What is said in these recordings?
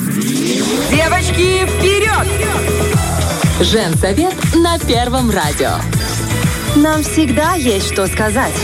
Девочки, вперед! Женсовет на Первом радио. Нам всегда есть что сказать.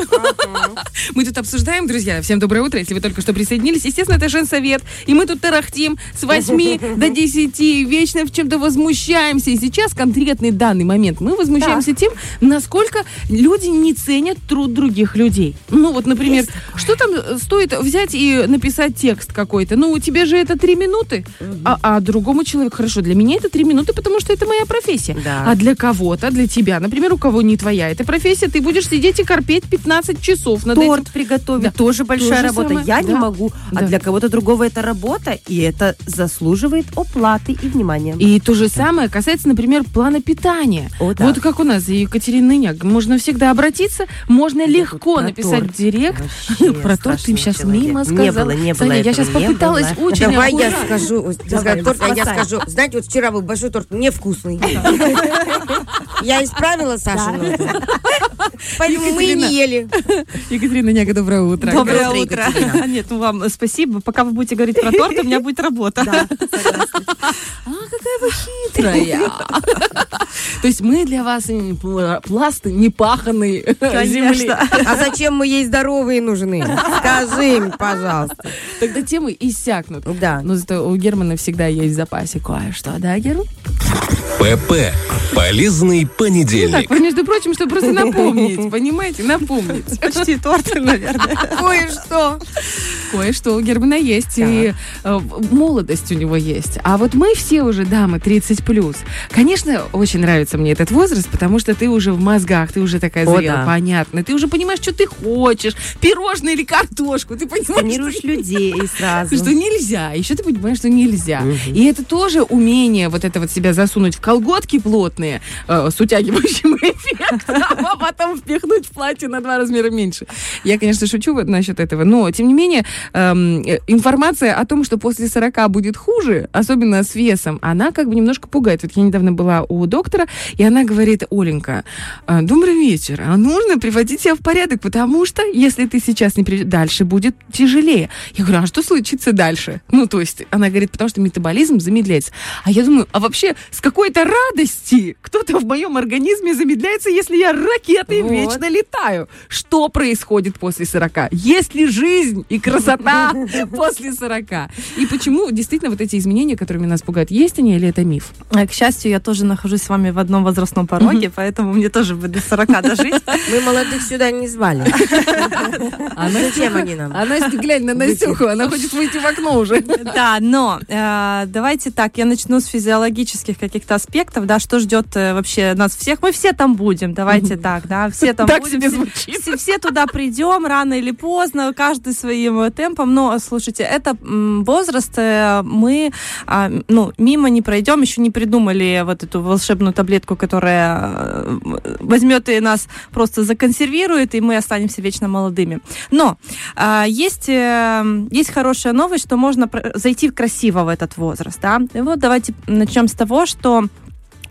Мы тут обсуждаем, друзья, всем доброе утро, если вы только что присоединились. Естественно, это Женсовет, и мы тут тарахтим с 8 до 10, вечно в чем-то возмущаемся. И сейчас конкретный данный момент мы возмущаемся тем, насколько люди не ценят труд других людей. Ну вот, например, что там э, стоит взять и написать текст какой-то? Ну, у тебя же это три минуты, а, а другому человеку, хорошо, для меня это три минуты, потому что это моя профессия. А для кого-то, для тебя, например, у кого не твоя эта профессия, ты будешь сидеть и корпеть 15 часов над Торт этим. приготовить Да. тоже большая То работа. самое. Я не Да. могу, а Да. для кого-то другого это работа, и это заслуживает оплаты и внимания. И то же самое касается, например, плана питания. О, да. Вот как у нас Екатерина Ныняк. Можно всегда обратиться, можно легко про написать торт. в директ. Вообще Про торт ты сейчас человек. мимо Не сказала. было, не было Саня, я сейчас не попыталась было. очень Давай я скажу, Давай, торт, а я скажу. Знаете, вот вчера был большой торт, невкусный. Я исправила Сашу. Поэтому мы не ели. Екатерина Няга, доброе утро. Доброе Доброе утро. утро. Нет, ну вам спасибо. Пока вы будете говорить про торт, у меня будет работа. Да, согласна. Хитрая. То есть мы для вас пласт непаханной земли. Конечно. А зачем мы ей здоровые нужны? Скажи им, пожалуйста. Тогда темы иссякнут. Да. Но зато у Германа всегда есть в запасе кое-что, да, Герман? ПП. Полезный Так, понедельник. между прочим, чтобы просто напомнить, понимаете, напомнить. Почти торт, наверное. Кое-что. Кое-что у Германа есть, и э, молодость у него есть. А вот мы все уже дамы 30 плюс. Конечно, очень нравится мне этот возраст, потому что ты уже в мозгах, ты уже такая зрелая, да. понятно. Ты уже понимаешь, что ты хочешь. Пирожное или картошку. Ты понимаешь, Сканируешь что- людей сразу. что нельзя. Еще ты понимаешь, что нельзя. И это тоже умение вот это вот себя засунуть в колготки плотные э, с утягивающим эффектом, а потом впихнуть в платье на два размера меньше. Я, конечно, шучу вот насчет этого, но, тем не менее, эм, э, информация о том, что после 40 будет хуже, особенно с весом, она как бы немножко пугает. Вот я недавно была у доктора, и она говорит, Оленька, э, добрый вечер, а нужно приводить себя в порядок, потому что если ты сейчас не при... дальше будет тяжелее. Я говорю, а что случится дальше? Ну, то есть, она говорит, потому что метаболизм замедляется. А я думаю, а вообще с какой-то радости кто-то в моем организме замедляется, если я ракетой Вот. вечно летаю. Что происходит после 40? Есть ли жизнь и красота после 40? И почему действительно вот эти изменения, которыми нас пугают, есть они или это миф? А, К счастью, я тоже нахожусь с вами в одном возрастном пороге, поэтому мне тоже бы до 40 дожить. Мы молодых сюда не звали. А Зачем они нам? А Настя, глянь на Настюху, она хочет выйти в окно уже. Да, но э, давайте так, я начну с физиологических каких-то аспектов, да, что ждет э, вообще нас всех. Мы все там будем, давайте так, да, все там Так будем. все-. Все, все туда придем рано или поздно, каждый своим э, темпом. Но слушайте, это возраст, э, мы а, ну, мимо не пройдем, еще не придумали вот эту волшебную таблетку, которая возьмет и нас просто законсервирует, и мы останемся вечно молодыми. Но а, есть, есть хорошая новость, что можно зайти красиво в этот возраст. Да? И вот давайте начнем с того, что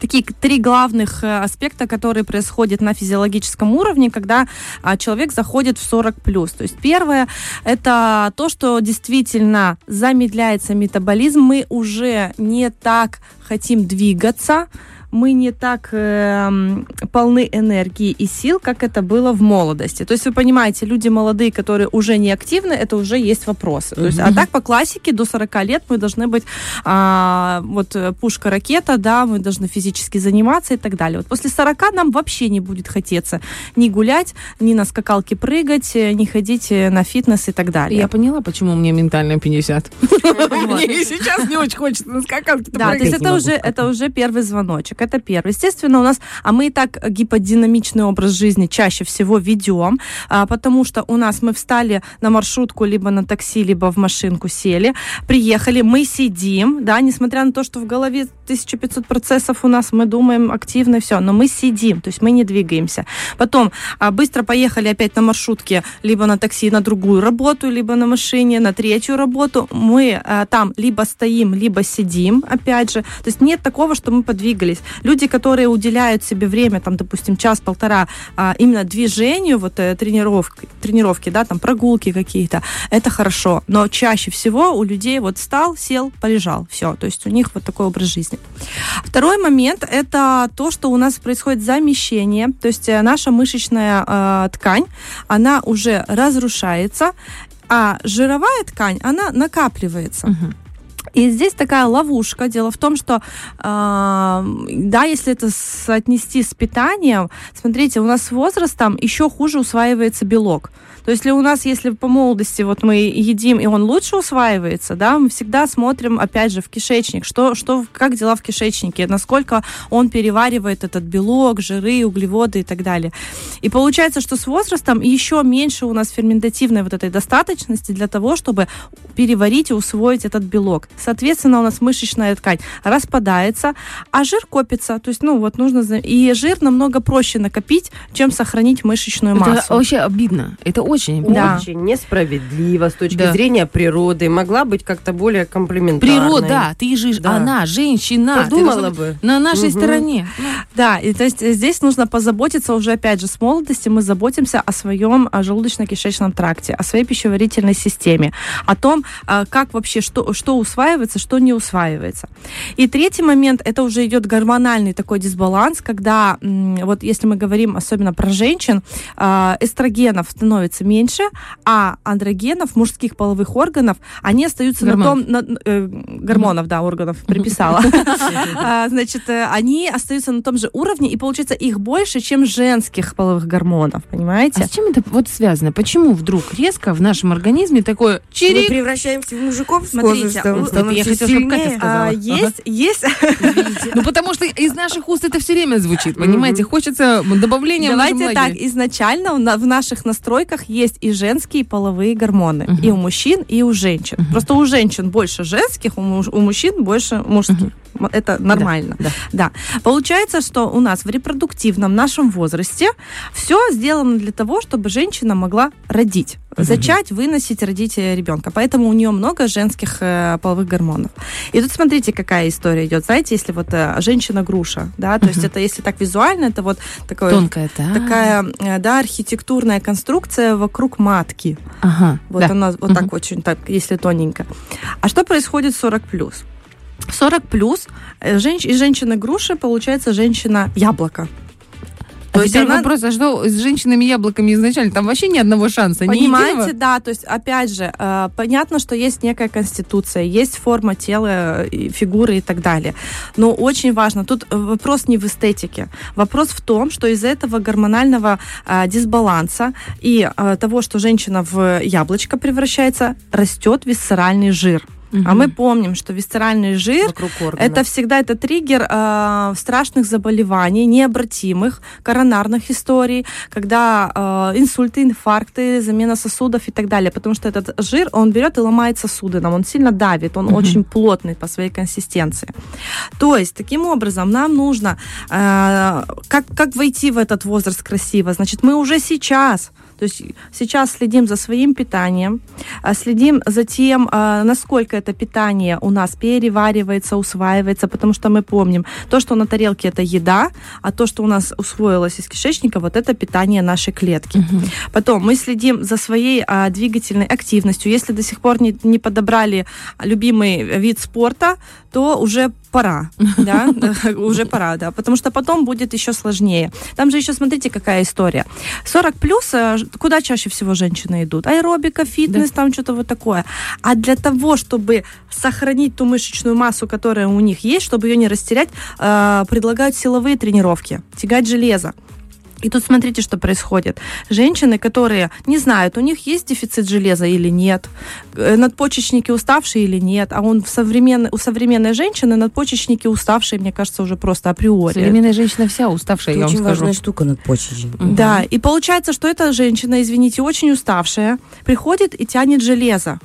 такие три главных э, аспекта, которые происходят на физиологическом уровне, когда а, человек заходит в 40 плюс. То есть первое это то, что действительно замедляется метаболизм, мы уже не так хотим двигаться, мы не так эм, полны энергии и сил, как это было в молодости. То есть вы понимаете, люди молодые, которые уже не активны, это уже есть вопросы. То есть, а так по классике до 40 лет мы должны быть а, вот э, пушка-ракета, да, мы должны физически заниматься и так далее. Вот после 40 нам вообще не будет хотеться ни гулять, ни на скакалке прыгать, э, ни ходить э, на фитнес и так далее. Я поняла, почему мне ментально 50. Мне сейчас не очень хочется на скакалке Да, то есть уже, это уже первый звоночек. Это первый. Естественно, у нас, а мы и так гиподинамичный образ жизни чаще всего ведем, а, потому что у нас мы встали на маршрутку, либо на такси, либо в машинку сели, приехали, мы сидим, да, несмотря на то, что в голове 1500 процессов у нас, мы думаем активно, все, но мы сидим, то есть мы не двигаемся. Потом а, быстро поехали опять на маршрутке, либо на такси на другую работу, либо на машине на третью работу. Мы а, там либо стоим, либо сидим, опять же. То есть нет такого, что мы подвигались. Люди, которые уделяют себе время, там, допустим, час-полтора а, именно движению, вот э, тренировки, тренировки, да, там прогулки какие-то, это хорошо. Но чаще всего у людей вот встал, сел, полежал, все. То есть у них вот такой образ жизни. Второй момент это то, что у нас происходит замещение, то есть э, наша мышечная э, ткань, она уже разрушается, а жировая ткань, она накапливается. И здесь такая ловушка. Дело в том, что, э, да, если это соотнести с питанием, смотрите, у нас с возрастом еще хуже усваивается белок. То есть, если у нас, если по молодости вот мы едим, и он лучше усваивается, да, мы всегда смотрим, опять же, в кишечник, что, что, как дела в кишечнике, насколько он переваривает этот белок, жиры, углеводы и так далее. И получается, что с возрастом еще меньше у нас ферментативной вот этой достаточности для того, чтобы переварить и усвоить этот белок. Соответственно, у нас мышечная ткань распадается, а жир копится. То есть, ну, вот нужно... И жир намного проще накопить, чем сохранить мышечную массу. Это вообще обидно. Это очень обидно. Да. Очень несправедливо с точки Да. зрения природы. Могла быть как-то более комплементарной. Природа, да, ты же, Да. она, женщина. Подумала бы. На нашей Мгм. стороне. Да, и то есть здесь нужно позаботиться уже, опять же, с молодости мы заботимся о своем а, желудочно-кишечном тракте, о своей пищеварительной системе, о том, а, как вообще, что, что усваивается, что не усваивается. И третий момент, это уже идет гормональный такой дисбаланс, когда, вот если мы говорим особенно про женщин, а, эстрогенов становится меньше, а андрогенов, мужских половых органов, они остаются Гормонов. на том, на- э, гормонов, да, органов, приписала. А, Значит, э, они остаются на том же уровне, и получается их больше, чем женских половых гормонов, А понимаете? с чем это вот связано? Почему вдруг резко в нашем организме такое Мы чирик? превращаемся в мужиков с Смотрите, я хотела, чтобы Катя сказала. А. Есть, есть. Ну, потому что из наших уст это все время звучит, понимаете? Хочется добавления Давайте так, изначально в наших настройках есть и женские половые гормоны, и у мужчин, и у женщин. Просто у женщин больше женских, у, муж- у мужчин больше мужских. М, Это нормально. да. Да. Получается, что у нас в репродуктивном нашем возрасте все сделано для того, чтобы женщина могла родить, зачать, выносить, родить ребенка. Поэтому у нее много женских э, половых гормонов. И тут смотрите, какая история идет. Знаете, если вот э, женщина-груша, да, то есть это если так визуально, это вот такое Тонкая, да. такая, э, да, архитектурная конструкция вокруг матки. Ага, Вот да. она вот так очень, так, если тоненько. А что происходит в 40 плюс? В 40 плюс э, женщ- из женщины груши получается женщина яблоко. То То есть есть она- вопрос, а что с женщинами-яблоками изначально? Там вообще ни одного шанса, ни Понимаете, да, то есть опять же, э, понятно, что есть некая конституция, есть форма тела, э, фигуры и так далее. Но очень важно, тут вопрос не в эстетике, вопрос в том, что из-за этого гормонального э, дисбаланса и того, что женщина в яблочко превращается, растет висцеральный жир. А мы помним, что висцеральный жир это всегда это триггер э, страшных заболеваний, необратимых, коронарных историй, когда э, инсульты, инфаркты, замена сосудов и так далее. Потому что этот жир, он берет и ломает сосуды нам, он сильно давит, он очень плотный по своей консистенции. То есть, таким образом, нам нужно, э, как, как войти в этот возраст красиво? Значит, мы уже сейчас то есть сейчас следим за своим питанием, следим за тем, насколько это питание у нас переваривается, усваивается, потому что мы помним, то, что на тарелке это еда, а то, что у нас усвоилось из кишечника, вот это питание нашей клетки. Потом мы следим за своей а, двигательной активностью. Если до сих пор не, не подобрали любимый вид спорта, то уже пора, да, уже пора, да, потому что потом будет еще сложнее. Там же еще, смотрите, какая история. 40 плюс, э, куда чаще всего женщины идут? Аэробика, фитнес, там что-то вот такое. А для того, чтобы сохранить ту мышечную массу, которая у них есть, чтобы ее не растерять, э, предлагают силовые тренировки, тягать железо. И тут смотрите, что происходит. Женщины, которые не знают, у них есть дефицит железа или нет, э, надпочечники уставшие или нет, а он в современной, у современной женщины надпочечники уставшие, мне кажется, уже просто априори. Современная женщина вся уставшая, Это я вам очень скажу. важная штука надпочечник. Да, и получается, что эта женщина, извините, очень уставшая, приходит и тянет железо.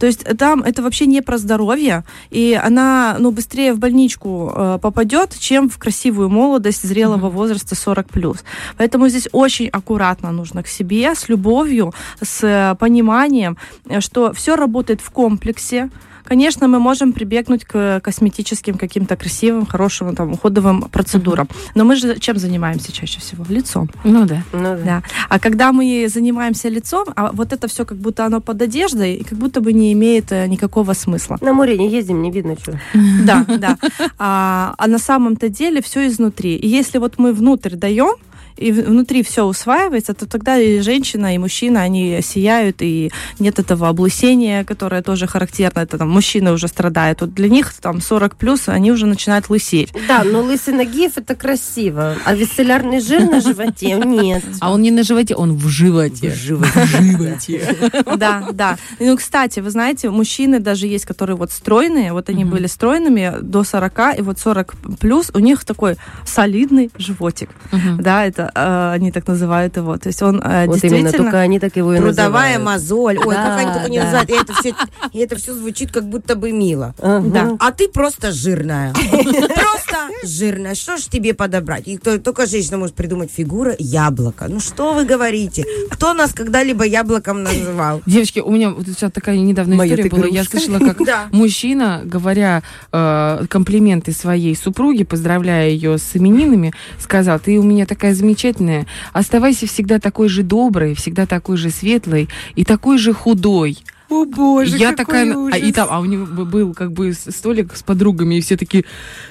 То есть там это вообще не про здоровье, и она ну, быстрее в больничку э, попадет, чем в красивую молодость зрелого возраста 40 плюс. Поэтому здесь очень аккуратно нужно к себе, с любовью, с э, пониманием, э, что все работает в комплексе. Конечно, мы можем прибегнуть к косметическим каким-то красивым, хорошим там, уходовым процедурам. Но мы же чем занимаемся чаще всего? Лицом. Ну да. Ну да. Да. А когда мы занимаемся лицом, а вот это все как будто оно под одеждой, и как будто бы не имеет э, никакого смысла. На море не ездим, не видно что. Да, да. А, а на самом-то деле все изнутри. И если вот мы внутрь даем, и внутри все усваивается, то тогда и женщина, и мужчина, они сияют, и нет этого облысения, которое тоже характерно. Это там мужчины уже страдают. Вот для них там 40 плюс, они уже начинают лысеть. Да, но лысый Нагиев это красиво, а висцелярный жир на животе нет. А он не на животе, он в животе. В животе. Да, да. Ну, кстати, вы знаете, мужчины даже есть, которые вот стройные, вот они были стройными до 40, и вот 40 плюс, у них такой солидный животик. Да, это э, они так называют его. То есть он э, Вот действительно... именно, только они так его и Трудовая называют. мозоль. Ой, Да, как они только не да. называют. И это, все, и это все звучит как будто бы мило. Ага. Да. А ты просто жирная. Просто жирная. Что ж тебе подобрать? И то- только женщина может придумать фигура яблоко. Ну что вы говорите? Кто нас когда-либо яблоком называл? Девочки, у меня вот сейчас такая недавно Моя история была. Я слышала, как Да. мужчина, говоря э, комплименты своей супруге, поздравляя ее с именинами, сказал, ты у меня такая замечательная, оставайся всегда такой же доброй, всегда такой же светлой и такой же худой. О боже, я такая, а, и там, а у него был как бы столик с подругами, и все такие,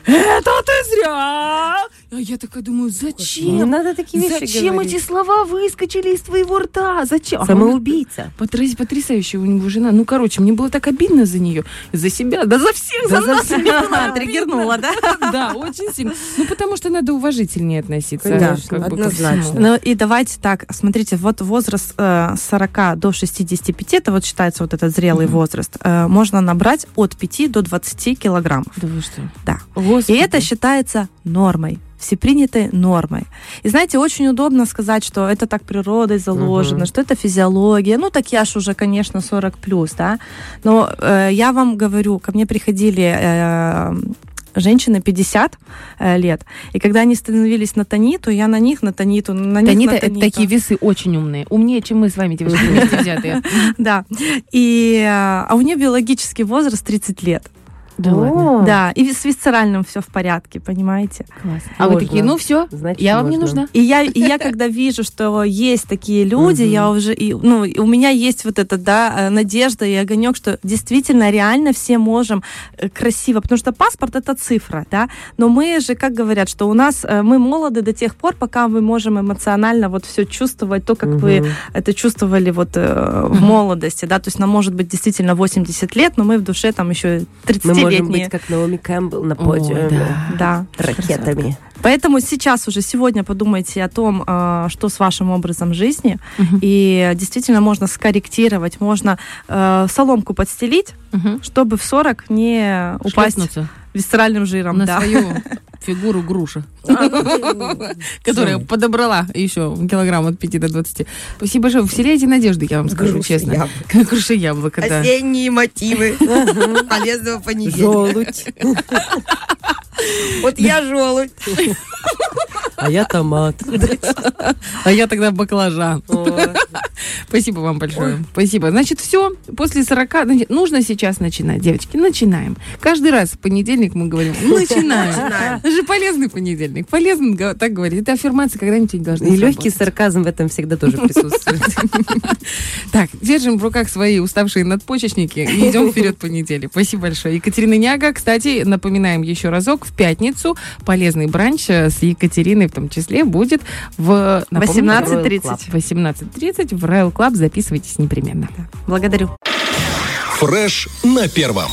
это ты зря! А я такая думаю, Не зачем? надо такие вещи Зачем говорить. эти слова выскочили из твоего рта? Зачем? Самоубийца. Потряс- Потрясающая у него жена. Ну, короче, мне было так обидно за нее, за себя, да за всех, за, нас. мне было обидно. Триггернула, да? Да, очень сильно. Ну, потому что надо уважительнее относиться. Конечно, как бы ко однозначно. Ну и давайте так, смотрите, вот возраст э, с 40 до 65, это вот считается вот этот зрелый возраст, э, можно набрать от 5 до 20 килограммов. Да вы что? Да. Господи. И это считается нормой всепринятой нормой. И знаете, очень удобно сказать, что это так природой заложено, что это физиология. Ну, так я ж уже, конечно, 40 плюс, да. Но э, я вам говорю, ко мне приходили э, женщины 50 э, лет, и когда они становились на тониту, я на них на тониту, на них Танита, на это тониту. такие весы очень умные. Умнее, чем мы с вами, вместе взятые. Да. И, э, а у нее биологический возраст 30 лет. Да ладно. Да, и с висцеральным все в порядке, понимаете? Класс. А вы Можно. такие, ну все, Значит, я вам не можно. нужна. И я, и я когда вижу, что есть такие люди, я уже, и, ну, у меня есть вот эта, да, э, надежда и огонек, что действительно реально все можем э, красиво, потому что паспорт это цифра, да, но мы же, как говорят, что у нас, э, мы молоды до тех пор, пока мы можем эмоционально вот все чувствовать, то, как вы Мгм. это чувствовали вот э, в молодости, да, то есть нам может быть действительно 80 лет, но мы в душе там еще Мы можем 30-летние. быть как Наоми Кэмпбелл на подиуме. да. Да. Ракетами. Поэтому сейчас уже сегодня подумайте о том, э, что с вашим образом жизни. Мгм. И действительно можно скорректировать, можно э, соломку подстелить, Мгм. чтобы в 40 не упасть Шлепнуться висцеральным жиром. на да. свою фигуру груша, которая подобрала еще килограмм от 5 до 20. Спасибо большое. Вы вселяете надежды, я вам скажу честно. Груша яблоко, да. Осенние мотивы полезного понедельника. Желудь. Вот я желудь. А я томат. А я тогда баклажан. Спасибо вам большое. Спасибо. Значит, все. После 40 значит, нужно сейчас начинать, девочки. Начинаем. Каждый раз в понедельник мы говорим, начинаем. Это же полезный понедельник. Полезно так говорить. Это аффирмации когда-нибудь не должны И легкий сарказм в этом всегда тоже присутствует. Так, держим в руках свои уставшие надпочечники и идем вперед по неделе. Спасибо большое. Екатерина Няга, кстати, напоминаем еще разок, в пятницу полезный бранч э, с Екатериной в том числе будет в... напомните, 18.30. в 18.30 в Royal Club. Записывайтесь непременно. Благодарю. Фреш на первом.